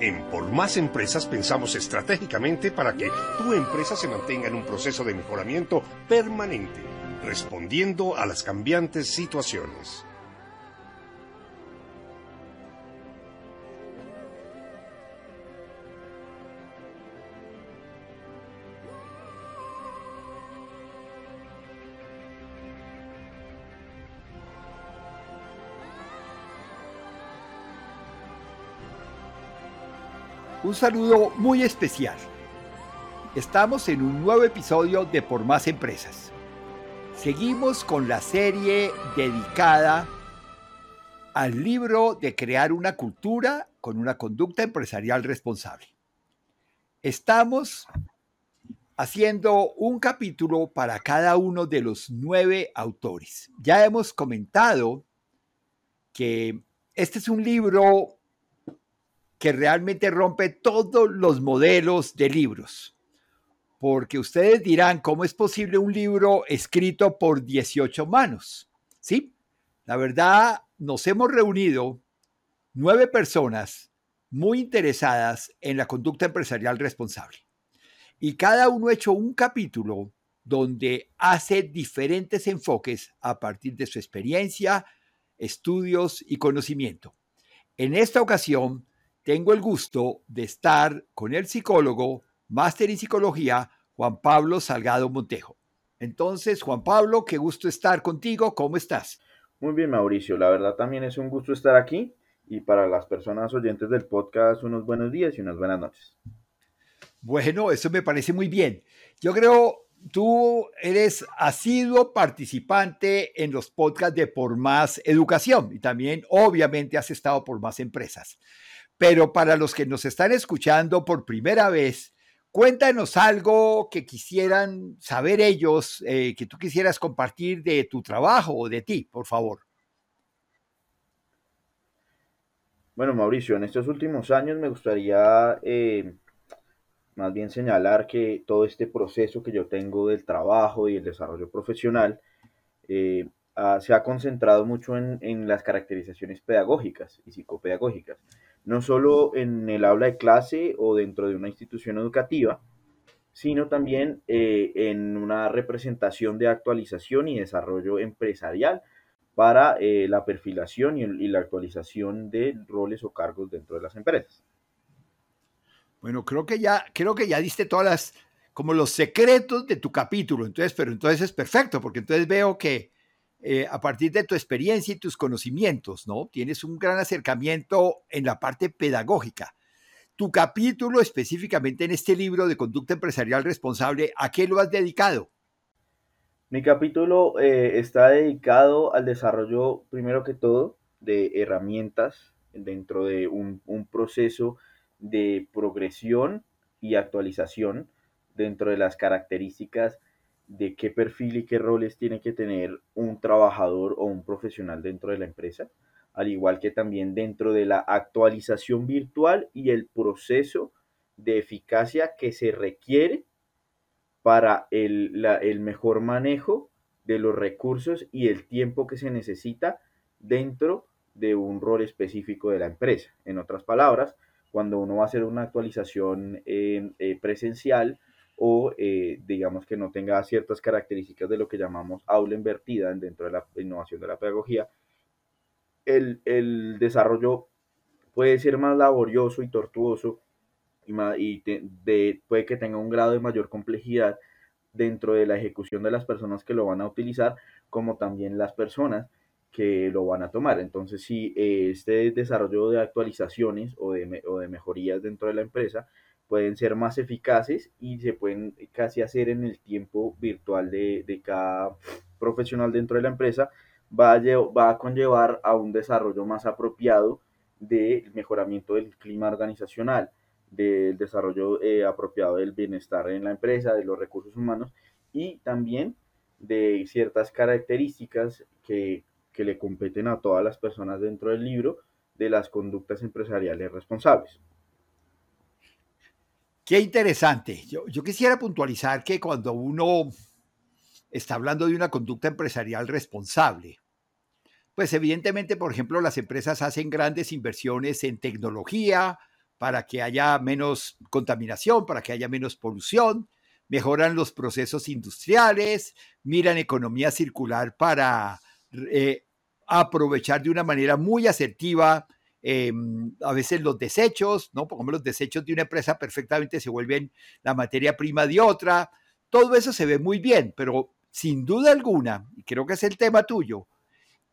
En Por Más Empresas pensamos estratégicamente para que tu empresa se mantenga en un proceso de mejoramiento permanente, respondiendo a las cambiantes situaciones. Un saludo muy especial. Estamos en un nuevo episodio de Por Más Empresas. Seguimos con la serie dedicada al libro de crear una cultura con una conducta empresarial responsable. Estamos haciendo un capítulo para cada uno de los nueve autores. Ya hemos comentado que este es un libro que realmente rompe todos los modelos de libros. Porque ustedes dirán, ¿cómo es posible un libro escrito por 18 manos? Sí, la verdad, nos hemos reunido nueve personas muy interesadas en la conducta empresarial responsable. Y cada uno ha hecho un capítulo donde hace diferentes enfoques a partir de su experiencia, estudios y conocimiento. En esta ocasión tengo el gusto de estar con el psicólogo, máster en psicología, Juan Pablo Salgado Montejo. Entonces, Juan Pablo, qué gusto estar contigo. ¿Cómo estás? Muy bien, Mauricio. La verdad también es un gusto estar aquí y para las personas oyentes del podcast unos buenos días y unas buenas noches. Bueno, eso me parece muy bien. Yo creo, tú eres asiduo participante en los podcasts de Por Más Educación y también obviamente has estado por más empresas. Pero para los que nos están escuchando por primera vez, cuéntanos algo que quisieran saber ellos, eh, que tú quisieras compartir de tu trabajo o de ti, por favor. Bueno, Mauricio, en estos últimos años me gustaría eh, más bien señalar que todo este proceso que yo tengo del trabajo y el desarrollo profesional eh, se ha concentrado mucho en, en las caracterizaciones pedagógicas y psicopedagógicas no solo en el aula de clase o dentro de una institución educativa, sino también eh, en una representación de actualización y desarrollo empresarial para eh, la perfilación y, la actualización de roles o cargos dentro de las empresas. Bueno, creo que ya, creo que ya diste todas las, como los secretos de tu capítulo, entonces, pero entonces es perfecto, porque entonces veo que eh, a partir de tu experiencia y tus conocimientos, ¿no? Tienes un gran acercamiento en la parte pedagógica. Tu capítulo específicamente en este libro de conducta empresarial responsable, ¿a qué lo has dedicado? Mi capítulo eh, está dedicado al desarrollo, primero que todo, de herramientas dentro de un, un proceso de progresión y actualización dentro de las características de qué perfil y qué roles tiene que tener un trabajador o un profesional dentro de la empresa, al igual que también dentro de la actualización virtual y el proceso de eficacia que se requiere para el, el mejor manejo de los recursos y el tiempo que se necesita dentro de un rol específico de la empresa. En otras palabras, cuando uno va a hacer una actualización eh, eh, presencial, o eh, digamos que no tenga ciertas características de lo que llamamos aula invertida dentro de la innovación de la pedagogía, el, el desarrollo puede ser más laborioso y tortuoso y, y de, puede que tenga un grado de mayor complejidad dentro de la ejecución de las personas que lo van a utilizar, como también las personas que lo van a tomar. Entonces, si este desarrollo de actualizaciones o de, o de mejorías dentro de la empresa pueden ser más eficaces y se pueden casi hacer en el tiempo virtual de, de cada profesional dentro de la empresa, va a, va a conllevar a un desarrollo más apropiado del mejoramiento del clima organizacional, del desarrollo eh, apropiado del bienestar en la empresa, de los recursos humanos y también de ciertas características que, que le competen a todas las personas dentro del libro de las conductas empresariales responsables. Qué interesante. Yo, quisiera puntualizar que cuando uno está hablando de una conducta empresarial responsable, pues evidentemente, por ejemplo, las empresas hacen grandes inversiones en tecnología para que haya menos contaminación, para que haya menos polución, mejoran los procesos industriales, miran economía circular para eh, aprovechar de una manera muy asertiva em, a veces los desechos, ¿no? Como los desechos de una empresa perfectamente se vuelven la materia prima de otra. Todo eso se ve muy bien, pero sin duda alguna, y creo que es el tema tuyo,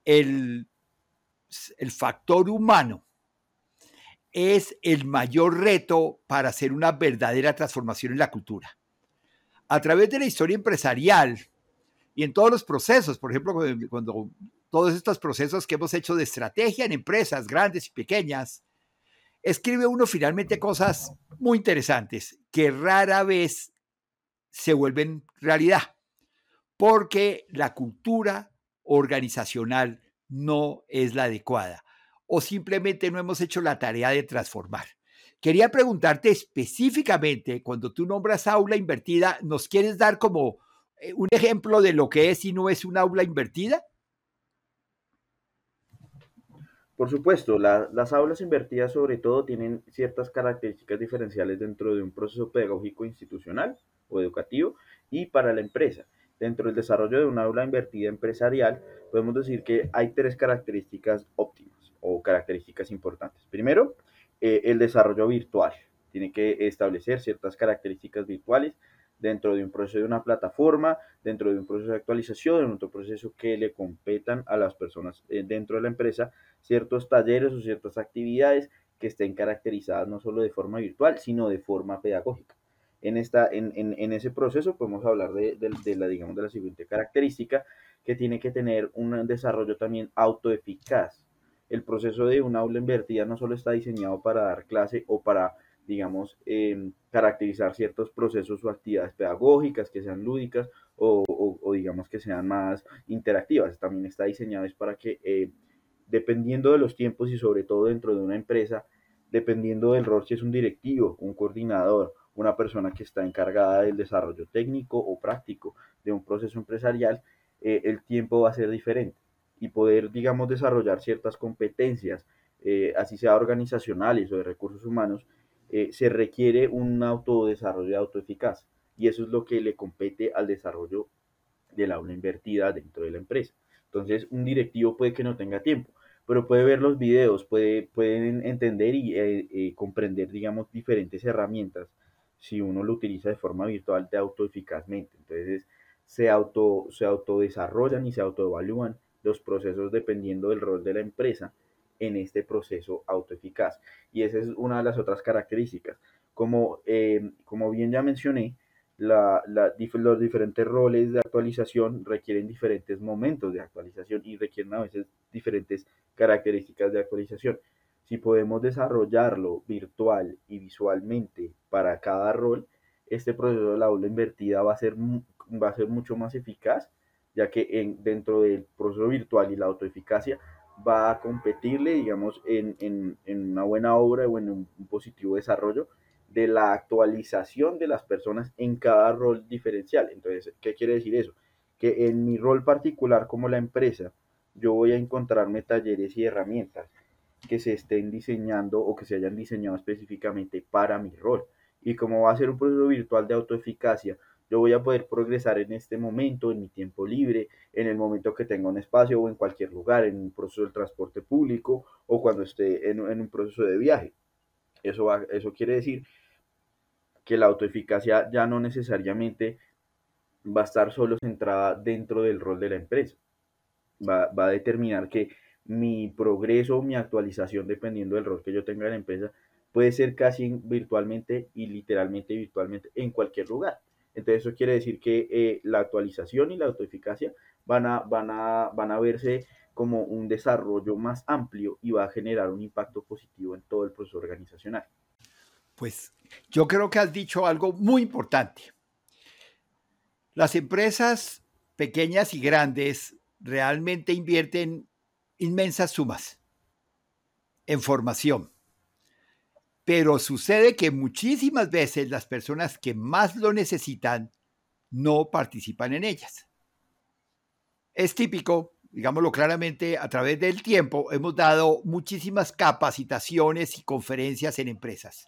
el, el factor humano es el mayor reto para hacer una verdadera transformación en la cultura. A través de la historia empresarial y en todos los procesos, por ejemplo, cuando todos estos procesos que hemos hecho de estrategia en empresas grandes y pequeñas, escribe uno finalmente cosas muy interesantes que rara vez se vuelven realidad, porque la cultura organizacional no es la adecuada o simplemente no hemos hecho la tarea de transformar. Quería preguntarte específicamente, cuando tú nombras aula invertida, ¿nos quieres dar como eh, un ejemplo de lo que es y no es un aula invertida? Por supuesto, las aulas invertidas sobre todo tienen ciertas características diferenciales dentro de un proceso pedagógico institucional o educativo y para la empresa. Dentro del desarrollo de una aula invertida empresarial, podemos decir que hay tres características óptimas o características importantes. Primero, eh, el desarrollo virtual. Tiene que establecer ciertas características virtuales dentro de un proceso de una plataforma, dentro de un proceso de actualización, en otro proceso que le competan a las personas eh, dentro de la empresa, ciertos talleres o ciertas actividades que estén caracterizadas no solo de forma virtual, sino de forma pedagógica. En, esta, en, en, ese proceso podemos hablar de, de, la, digamos, de la siguiente característica, que tiene que tener un desarrollo también autoeficaz. El proceso de una aula invertida no solo está diseñado para dar clase o para digamos, em, caracterizar ciertos procesos o actividades pedagógicas que sean lúdicas o, digamos que sean más interactivas. También está diseñado es para que, eh, dependiendo de los tiempos y sobre todo dentro de una empresa, dependiendo del rol, si es un directivo, un coordinador, una persona que está encargada del desarrollo técnico o práctico de un proceso empresarial, eh, el tiempo va a ser diferente y poder, digamos, desarrollar ciertas competencias, eh, así sea organizacionales o de recursos humanos, eh, se requiere un autodesarrollo autoeficaz y eso es lo que le compete al desarrollo del aula invertida dentro de la empresa. Entonces, un directivo puede que no tenga tiempo, pero puede ver los videos, puede, pueden entender y eh, eh, comprender, digamos, diferentes herramientas si uno lo utiliza de forma virtual de autoeficazmente. Entonces, se, auto, se autodesarrollan y se autoevalúan los procesos dependiendo del rol de la empresa en este proceso autoeficaz. Y esa es una de las otras características. Como, eh, como bien ya mencioné, la, los diferentes roles de actualización requieren diferentes momentos de actualización y requieren a veces diferentes características de actualización. Si podemos desarrollarlo virtual y visualmente para cada rol, este proceso de la aula invertida va a ser, va a ser mucho más eficaz, ya que en, dentro del proceso virtual y la autoeficacia va a competirle, digamos, en, en, en una buena obra o en un, positivo desarrollo de la actualización de las personas en cada rol diferencial. Entonces, ¿qué quiere decir eso? Que en mi rol particular como la empresa, yo voy a encontrarme talleres y herramientas que se estén diseñando o que se hayan diseñado específicamente para mi rol. Y como va a ser un proceso virtual de autoeficacia, yo voy a poder progresar en este momento, en mi tiempo libre, en el momento que tenga un espacio o en cualquier lugar, en un proceso del transporte público o cuando esté en, un proceso de viaje. Eso, eso quiere decir que la autoeficacia ya no necesariamente va a estar solo centrada dentro del rol de la empresa. Va, va a determinar que mi progreso, mi actualización, dependiendo del rol que yo tenga en la empresa, puede ser casi virtualmente y literalmente virtualmente en cualquier lugar. Entonces eso quiere decir que eh, la actualización y la autoeficacia van a, van, a, van a verse como un desarrollo más amplio y va a generar un impacto positivo en todo el proceso organizacional. Pues yo creo que has dicho algo muy importante. Las empresas pequeñas y grandes realmente invierten inmensas sumas en formación pero sucede que muchísimas veces las personas que más lo necesitan no participan en ellas. Es típico, digámoslo claramente, a través del tiempo hemos dado muchísimas capacitaciones y conferencias en empresas.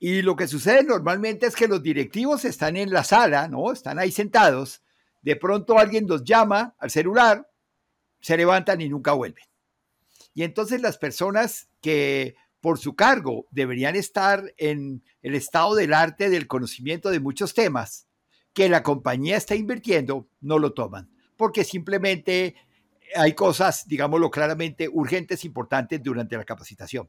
Y lo que sucede normalmente es que los directivos están en la sala, ¿no? Están ahí sentados. De pronto alguien los llama al celular, se levantan y nunca vuelven. Y entonces las personas que por su cargo deberían estar en el estado del arte del conocimiento de muchos temas que la compañía está invirtiendo, no lo toman, porque simplemente hay cosas, digámoslo claramente, urgentes, importantes durante la capacitación.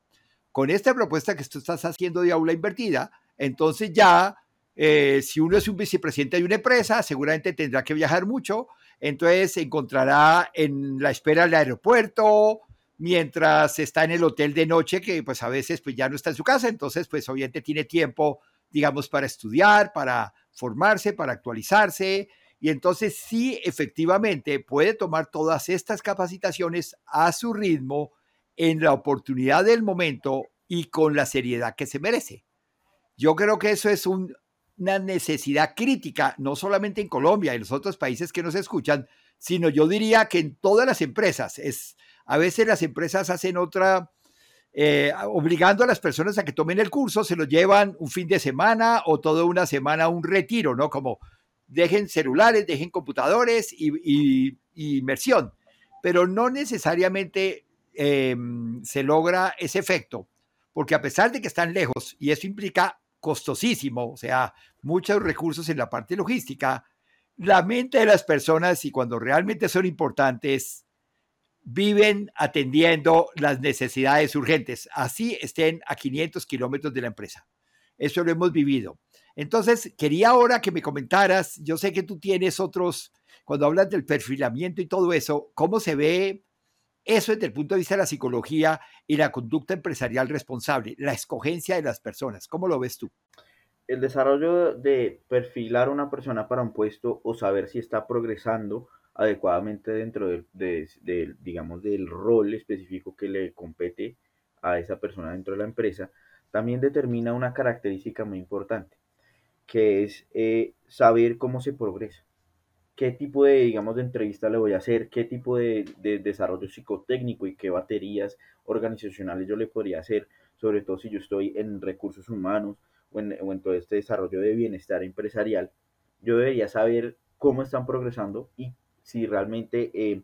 Con esta propuesta que tú estás haciendo de aula invertida, entonces ya, eh, si uno es un vicepresidente de una empresa, seguramente tendrá que viajar mucho, entonces se encontrará en la espera del aeropuerto, mientras está en el hotel de noche, que pues a veces pues ya no está en su casa, entonces pues obviamente tiene tiempo, digamos, para estudiar, para formarse, para actualizarse, y entonces sí, efectivamente, puede tomar todas estas capacitaciones a su ritmo, en la oportunidad del momento y con la seriedad que se merece. Yo creo que eso es una necesidad crítica, no solamente en Colombia y en los otros países que nos escuchan, sino yo diría que en todas las empresas. Es, a veces las empresas hacen otra, eh, obligando a las personas a que tomen el curso, se lo llevan un fin de semana o toda una semana a un retiro, ¿no? Como dejen celulares, dejen computadores y, inmersión, pero no necesariamente Em, se logra ese efecto, porque a pesar de que están lejos, y eso implica costosísimo, o sea, muchos recursos en la parte logística, la mente de las personas, y cuando realmente son importantes, viven atendiendo las necesidades urgentes, así estén a 500 kilómetros de la empresa. Eso lo hemos vivido. Entonces, quería ahora que me comentaras, yo sé que tú tienes otros, cuando hablas del perfilamiento y todo eso, ¿cómo se ve eso desde el punto de vista de la psicología y la conducta empresarial responsable, la escogencia de las personas. ¿Cómo lo ves tú? El desarrollo de perfilar a una persona para un puesto o saber si está progresando adecuadamente dentro de, digamos, del rol específico que le compete a esa persona dentro de la empresa, también determina una característica muy importante, que es eh, saber cómo se progresa. Qué tipo de, digamos, de entrevista le voy a hacer, qué tipo de, desarrollo psicotécnico y qué baterías organizacionales yo le podría hacer, sobre todo si yo estoy en recursos humanos o en, todo este desarrollo de bienestar empresarial, yo debería saber cómo están progresando y si realmente eh,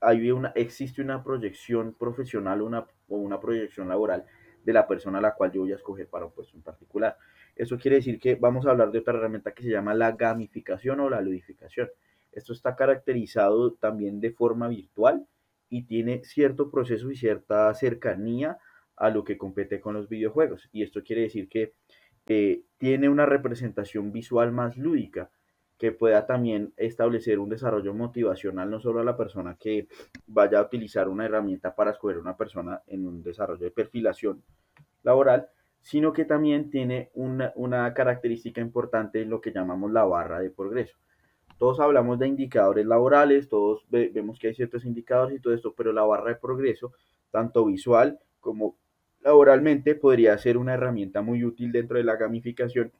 hay una, existe una proyección profesional una, o una proyección laboral de la persona a la cual yo voy a escoger para un puesto en particular. Eso quiere decir que vamos a hablar de otra herramienta que se llama la gamificación o la ludificación. Esto está caracterizado también de forma virtual y tiene cierto proceso y cierta cercanía a lo que compete con los videojuegos. Y esto quiere decir que eh, tiene una representación visual más lúdica que pueda también establecer un desarrollo motivacional no solo a la persona que vaya a utilizar una herramienta para escoger una persona en un desarrollo de perfilación laboral, sino que también tiene una, característica importante en lo que llamamos la barra de progreso. Todos hablamos de indicadores laborales, todos vemos que hay ciertos indicadores y todo esto, pero la barra de progreso, tanto visual como laboralmente, podría ser una herramienta muy útil dentro de la gamificación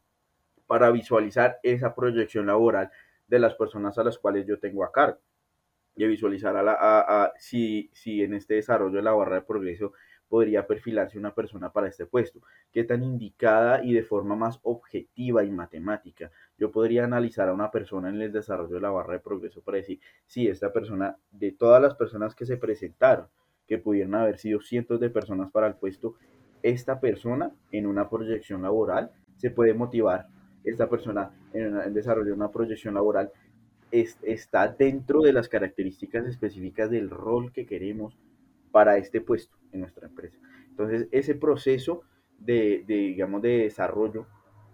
para visualizar esa proyección laboral de las personas a las cuales yo tengo a cargo y visualizar a, si, si en este desarrollo de la barra de progreso podría perfilarse una persona para este puesto, qué tan indicada y de forma más objetiva y matemática. Yo podría analizar a una persona en el desarrollo de la barra de progreso para decir si esta persona, de todas las personas que se presentaron, que pudieran haber sido cientos de personas para el puesto, esta persona en una proyección laboral se puede motivar, esta persona en, el desarrollo de una proyección laboral está dentro de las características específicas del rol que queremos para este puesto en nuestra empresa. Entonces, ese proceso de, digamos, de desarrollo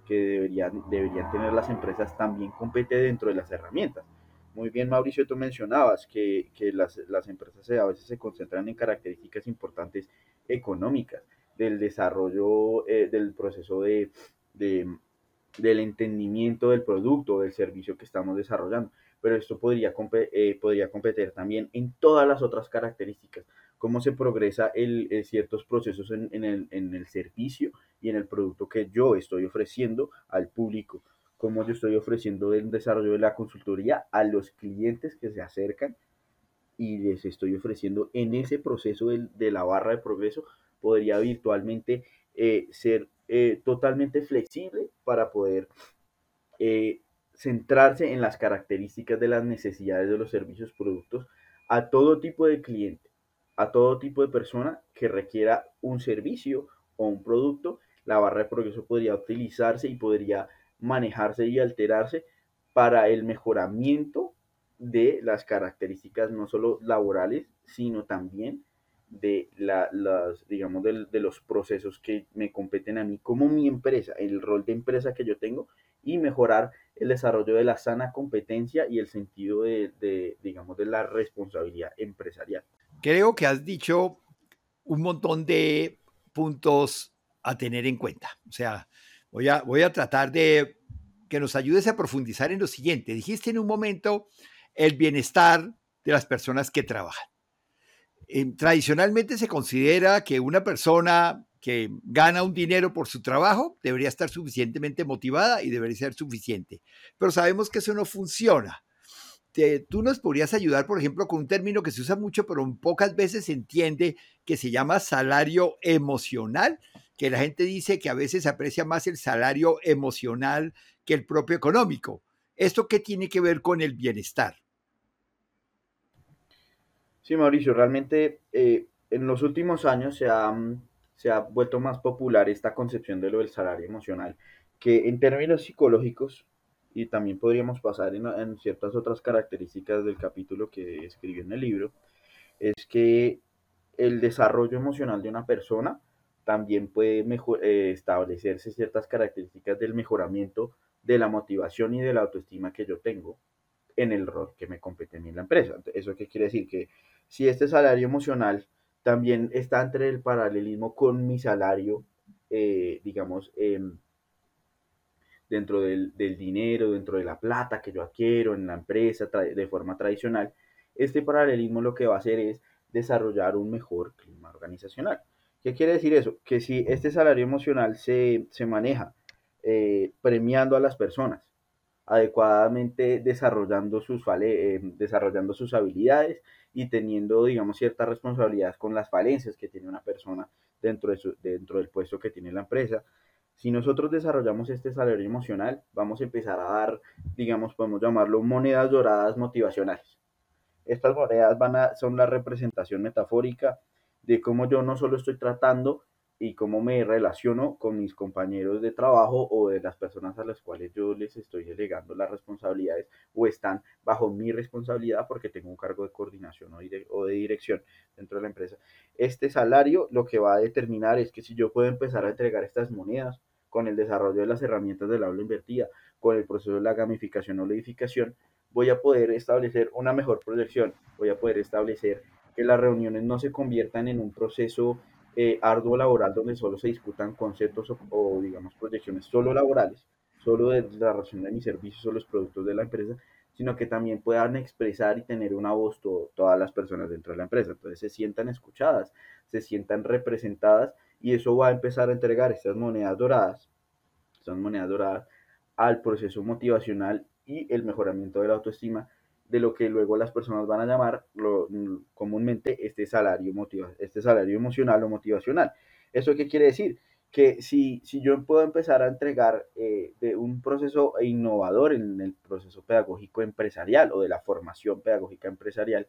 que deberían, deberían tener las empresas también compete dentro de las herramientas. Muy bien, Mauricio, tú mencionabas que, que las, las, empresas a veces se concentran en características importantes económicas del desarrollo eh, del proceso de, del entendimiento del producto, del servicio que estamos desarrollando. Pero esto podría, eh, podría competir también en todas las otras características cómo se progresa el, eh, ciertos procesos en, el, en, el, servicio y en el producto que yo estoy ofreciendo al público, cómo yo estoy ofreciendo el desarrollo de la consultoría a los clientes que se acercan y les estoy ofreciendo en ese proceso de, la barra de progreso, podría virtualmente eh, ser eh, totalmente flexible para poder eh, centrarse en las características de las necesidades de los servicios, productos a todo tipo de cliente, a todo tipo de persona que requiera un servicio o un producto. La barra de progreso podría utilizarse y podría manejarse y alterarse para el mejoramiento de las características no solo laborales, sino también de las, digamos, de, los procesos que me competen a mí como mi empresa, el rol de empresa que yo tengo y mejorar el desarrollo de la sana competencia y el sentido de, de, digamos, de la responsabilidad empresarial. Creo que has dicho un montón de puntos a tener en cuenta. O sea, voy a, voy a tratar de que nos ayudes a profundizar en lo siguiente. Dijiste en un momento el bienestar de las personas que trabajan. Tradicionalmente se considera que una persona que gana un dinero por su trabajo debería estar suficientemente motivada y debería ser suficiente. Pero sabemos que eso no funciona. tú nos podrías ayudar, por ejemplo, con un término que se usa mucho, pero pocas veces se entiende, que se llama salario emocional, que la gente dice que a veces aprecia más el salario emocional que el propio económico. ¿Esto qué tiene que ver con el bienestar? Sí, Mauricio, realmente eh, en los últimos años se ha, se ha vuelto más popular esta concepción de lo del salario emocional, que en términos psicológicos, y también podríamos pasar en, en ciertas otras características del capítulo que escribió en el libro, es que el desarrollo emocional de una persona también puede mejor, eh, establecerse ciertas características del mejoramiento de la motivación y de la autoestima que yo tengo en el rol que me compete en la empresa. ¿Eso qué quiere decir? Que si este salario emocional también está entre el paralelismo con mi salario, eh, digamos, em, dentro del, del, dinero, dentro de la plata que yo adquiero en la empresa de forma tradicional, este paralelismo lo que va a hacer es desarrollar un mejor clima organizacional. ¿Qué quiere decir eso? Que si este salario emocional se, se maneja eh, premiando a las personas, adecuadamente desarrollando sus, eh, desarrollando sus habilidades y teniendo, digamos, ciertas responsabilidades con las falencias que tiene una persona dentro, de su, dentro del puesto que tiene la empresa. Si nosotros desarrollamos este salario emocional, vamos a empezar a dar, digamos, podemos llamarlo monedas doradas motivacionales. Estas monedas van a, son la representación metafórica de cómo yo no solo estoy tratando y cómo me relaciono con mis compañeros de trabajo o de las personas a las cuales yo les estoy delegando las responsabilidades o están bajo mi responsabilidad porque tengo un cargo de coordinación o de, dirección dentro de la empresa. Este salario lo que va a determinar es que si yo puedo empezar a entregar estas monedas con el desarrollo de las herramientas del aula invertida, con el proceso de la gamificación o la edificación, voy a poder establecer una mejor proyección, voy a poder establecer que las reuniones no se conviertan en un proceso eh, arduo laboral donde solo se discutan conceptos o, digamos proyecciones solo laborales, solo de la relación de mis servicios o los productos de la empresa, sino que también puedan expresar y tener una voz todas las personas dentro de la empresa. Entonces se sientan escuchadas, se sientan representadas y eso va a empezar a entregar estas monedas doradas, estas monedas doradas al proceso motivacional y el mejoramiento de la autoestima de lo que luego las personas van a llamar comúnmente este salario, motiva, este salario emocional o motivacional. ¿Eso qué quiere decir? Que si, si yo puedo empezar a entregar eh, de un proceso innovador en el proceso pedagógico empresarial o de la formación pedagógica empresarial,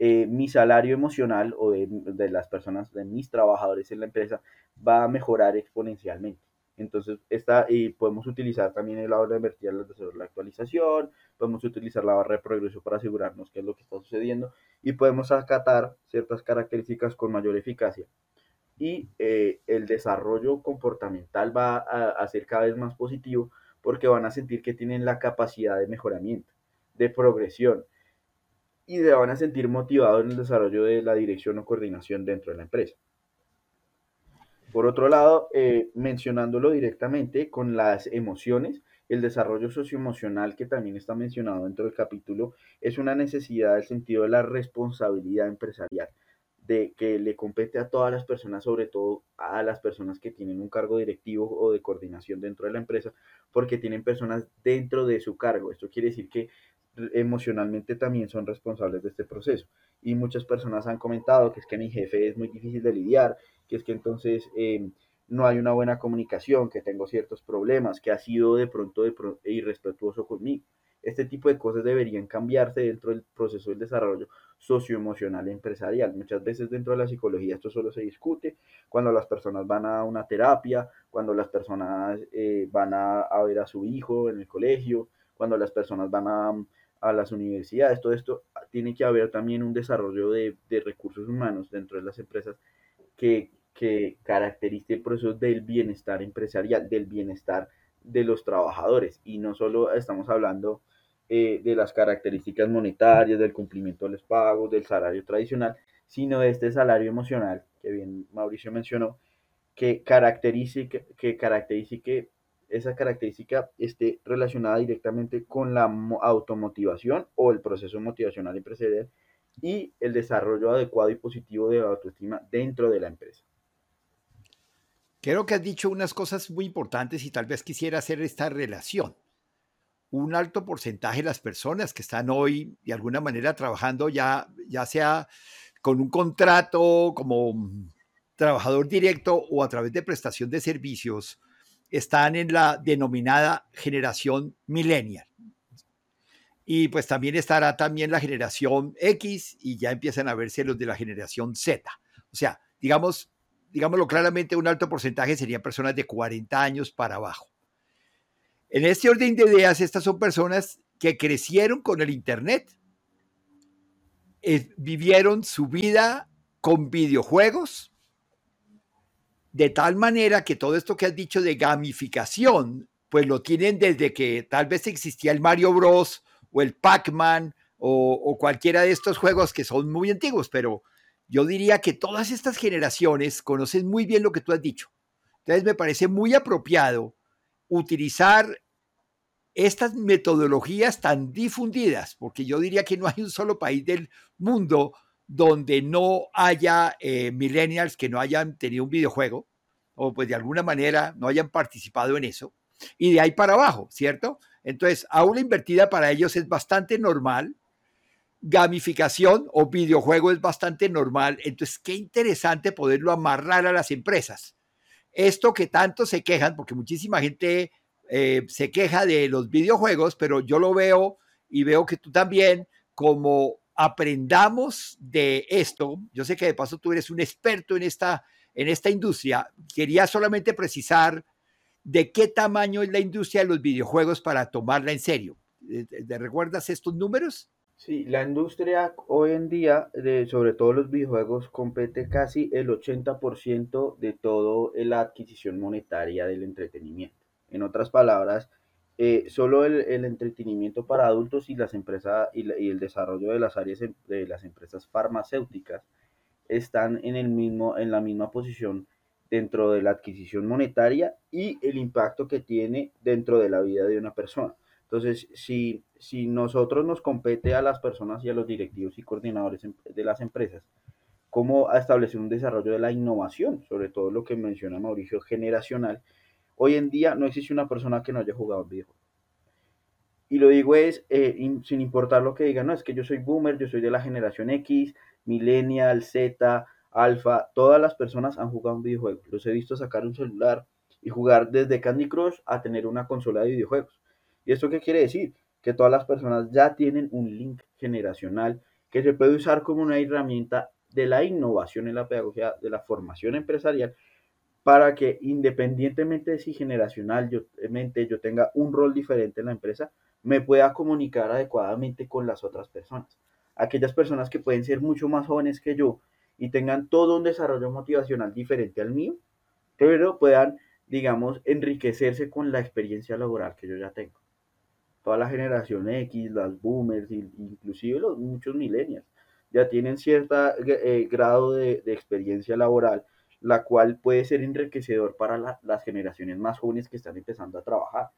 eh, mi salario emocional o de, de las personas, de mis trabajadores en la empresa, va a mejorar exponencialmente. Entonces, esta, y podemos utilizar también el aula vertical de hacer la actualización, podemos utilizar la barra de progreso para asegurarnos qué es lo que está sucediendo y podemos acatar ciertas características con mayor eficacia. Y eh, el desarrollo comportamental va a, a ser cada vez más positivo porque van a sentir que tienen la capacidad de mejoramiento, de progresión y se van a sentir motivados en el desarrollo de la dirección o coordinación dentro de la empresa. Por otro lado, eh, mencionándolo directamente con las emociones, el desarrollo socioemocional que también está mencionado dentro del capítulo es una necesidad del sentido de la responsabilidad empresarial, de que le compete a todas las personas, sobre todo a las personas que tienen un cargo directivo o de coordinación dentro de la empresa, porque tienen personas dentro de su cargo. Esto quiere decir que emocionalmente también son responsables de este proceso. Y muchas personas han comentado que es que mi jefe es muy difícil de lidiar, que es que entonces eh, no hay una buena comunicación, que tengo ciertos problemas, que ha sido de pronto, de irrespetuoso conmigo. Este tipo de cosas deberían cambiarse dentro del proceso del desarrollo socioemocional empresarial. Muchas veces dentro de la psicología esto solo se discute cuando las personas van a una terapia, cuando las personas eh, van a, ver a su hijo en el colegio, cuando las personas van a, a las universidades. Todo esto tiene que haber también un desarrollo de, de recursos humanos dentro de las empresas que, que caracterice el proceso del bienestar empresarial, del bienestar de los trabajadores. Y no solo estamos hablando eh, de las características monetarias, del cumplimiento de los pagos, del salario tradicional, sino de este salario emocional que bien Mauricio mencionó, que caracterice que, caracterice que esa característica esté relacionada directamente con la automotivación o el proceso motivacional empresarial y el desarrollo adecuado y positivo de la autoestima dentro de la empresa. Creo que has dicho unas cosas muy importantes y tal vez quisiera hacer esta relación un alto porcentaje de las personas que están hoy de alguna manera trabajando ya, ya sea con un contrato como trabajador directo o a través de prestación de servicios, están en la denominada generación millennial. Y pues también estará también la generación X y ya empiezan a verse los de la generación Z. O sea, digamos, digámoslo claramente, un alto porcentaje serían personas de 40 años para abajo. En este orden de ideas, estas son personas que crecieron con el Internet, eh, vivieron su vida con videojuegos, de tal manera que todo esto que has dicho de gamificación, pues lo tienen desde que tal vez existía el Mario Bros o el Pac-Man o, cualquiera de estos juegos que son muy antiguos, pero yo diría que todas estas generaciones conocen muy bien lo que tú has dicho. Entonces me parece muy apropiado utilizar estas metodologías tan difundidas, porque yo diría que no hay un solo país del mundo donde no haya eh, millennials que no hayan tenido un videojuego o pues de alguna manera no hayan participado en eso. Y de ahí para abajo, ¿cierto? Entonces, aula invertida para ellos es bastante normal. Gamificación o videojuego es bastante normal. Entonces, qué interesante poderlo amarrar a las empresas. Esto que tanto se quejan, porque muchísima gente eh, se queja de los videojuegos, pero yo lo veo y veo que tú también, como aprendamos de esto, yo sé que de paso tú eres un experto en esta, en esta industria, quería solamente precisar de qué tamaño es la industria de los videojuegos para tomarla en serio. ¿Te recuerdas estos números? Sí, la industria hoy en día, sobre todo los videojuegos, compete casi el 80% de toda la adquisición monetaria del entretenimiento. En otras palabras, eh, solo el, entretenimiento para adultos y las empresas y, el desarrollo de las áreas em, de las empresas farmacéuticas están en el mismo en la misma posición dentro de la adquisición monetaria y el impacto que tiene dentro de la vida de una persona. Entonces, si, si nosotros nos compete a las personas y a los directivos y coordinadores em, de las empresas, cómo establecer un desarrollo de la innovación, sobre todo lo que menciona Mauricio, generacional, Hoy en día no existe una persona que no haya jugado un videojuego. Y lo digo es, eh, sin importar lo que digan, no, es que yo soy boomer, yo soy de la generación X, millennial, Z, alfa, todas las personas han jugado un videojuego. Los he visto sacar un celular y jugar desde Candy Crush a tener una consola de videojuegos. ¿Y esto qué quiere decir? Que todas las personas ya tienen un link generacional que se puede usar como una herramienta de la innovación en la pedagogía, de la formación empresarial para que independientemente de si generacionalmente yo tenga un rol diferente en la empresa, me pueda comunicar adecuadamente con las otras personas. Aquellas personas que pueden ser mucho más jóvenes que yo y tengan todo un desarrollo motivacional diferente al mío, pero puedan, digamos, enriquecerse con la experiencia laboral que yo ya tengo. Toda la generación X, las boomers, inclusive los muchos millennials, ya tienen cierto eh, grado de experiencia laboral la cual puede ser enriquecedor para las generaciones más jóvenes que están empezando a trabajar,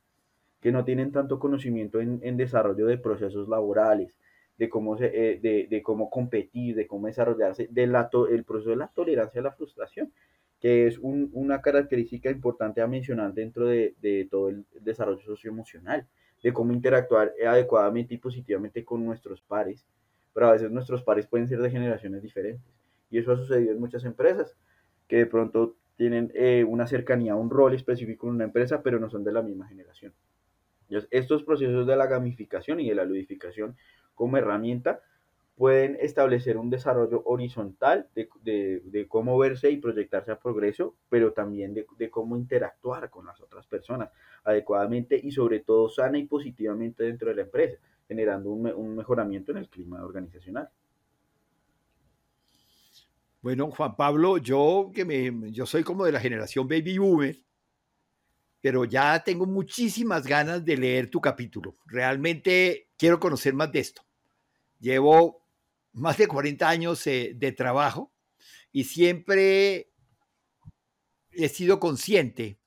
que no tienen tanto conocimiento en, desarrollo de procesos laborales, de cómo, eh, de, cómo competir, de cómo desarrollarse, del el proceso de la tolerancia a la frustración, que es una característica importante a mencionar dentro de, todo el desarrollo socioemocional, de cómo interactuar adecuadamente y positivamente con nuestros pares, pero a veces nuestros pares pueden ser de generaciones diferentes. Y eso ha sucedido en muchas empresas, que de pronto tienen eh, una cercanía, un rol específico en una empresa, pero no son de la misma generación. Estos procesos de la gamificación y de la ludificación como herramienta pueden establecer un desarrollo horizontal de, cómo verse y proyectarse a progreso, pero también de, cómo interactuar con las otras personas adecuadamente y sobre todo sana y positivamente dentro de la empresa, generando un, mejoramiento en el clima organizacional. Bueno, Juan Pablo, yo que me, yo soy como de la generación baby boomer, pero ya tengo muchísimas ganas de leer tu capítulo. Realmente quiero conocer más de esto. Llevo más de 40 años eh, de trabajo y siempre he sido consciente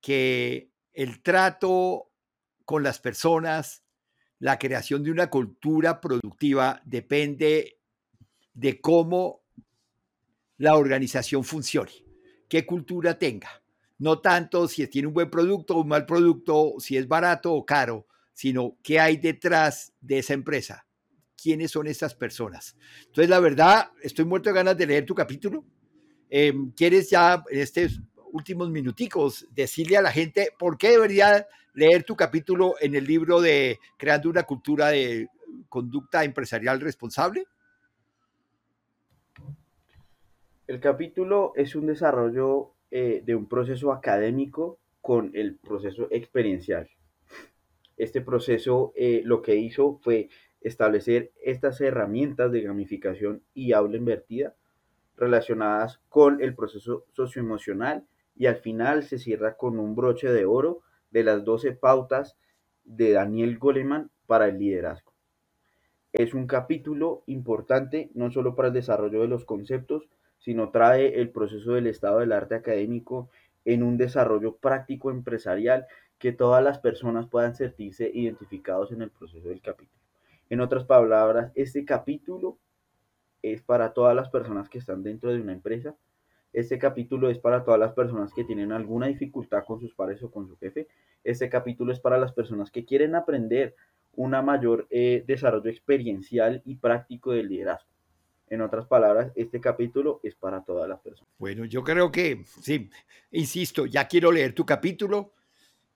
que el trato con las personas, la creación de una cultura productiva depende de cómo la organización funcione, qué cultura tenga. No tanto si tiene un buen producto o un mal producto, si es barato o caro, sino qué hay detrás de esa empresa quiénes son estas personas. Entonces, la verdad, estoy muerto de ganas de leer tu capítulo. Em, ¿Quieres ya en estos últimos minuticos decirle a la gente por qué debería leer tu capítulo en el libro de Creando una cultura de conducta empresarial responsable? El capítulo es un desarrollo eh, de un proceso académico con el proceso experiencial. Este proceso eh, lo que hizo fue establecer estas herramientas de gamificación y aula invertida relacionadas con el proceso socioemocional y al final se cierra con un broche de oro de las 12 pautas de Daniel Goleman para el liderazgo. Es un capítulo importante no solo para el desarrollo de los conceptos, sino trae el proceso del estado del arte académico en un desarrollo práctico empresarial que todas las personas puedan sentirse identificados en el proceso del capítulo. En otras palabras, este capítulo es para todas las personas que están dentro de una empresa. Este capítulo es para todas las personas que tienen alguna dificultad con sus pares o con su jefe. Este capítulo es para las personas que quieren aprender un mayor eh, desarrollo experiencial y práctico del liderazgo. En otras palabras, este capítulo es para todas las personas. Bueno, yo creo que, sí, insisto, ya quiero leer tu capítulo.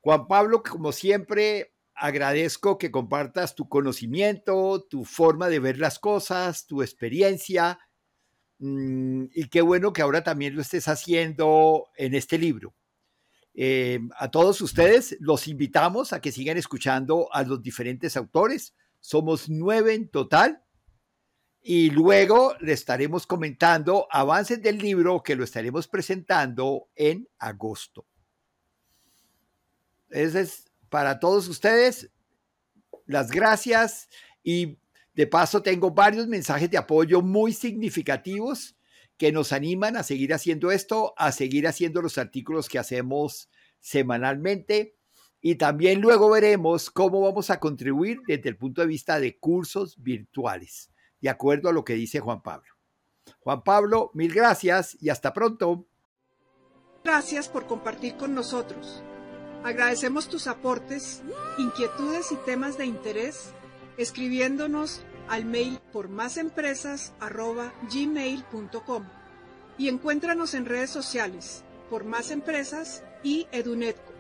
Juan Pablo, como siempre, agradezco que compartas tu conocimiento, tu forma de ver las cosas, tu experiencia. Mm, y qué bueno que ahora también lo estés haciendo en este libro. Eh, a todos ustedes los invitamos a que sigan escuchando a los diferentes autores. Somos nueve en total. Y luego le estaremos comentando avances del libro que lo estaremos presentando en agosto. Ese es para todos ustedes, las gracias y de paso tengo varios mensajes de apoyo muy significativos que nos animan a seguir haciendo esto, a seguir haciendo los artículos que hacemos semanalmente y también luego veremos cómo vamos a contribuir desde el punto de vista de cursos virtuales, de acuerdo a lo que dice Juan Pablo. Juan Pablo, mil gracias y hasta pronto. Gracias por compartir con nosotros. Agradecemos tus aportes, inquietudes y temas de interés escribiéndonos al mail por másempresas.gmail.com y encuéntranos en redes sociales por Más Empresas y Edunetco.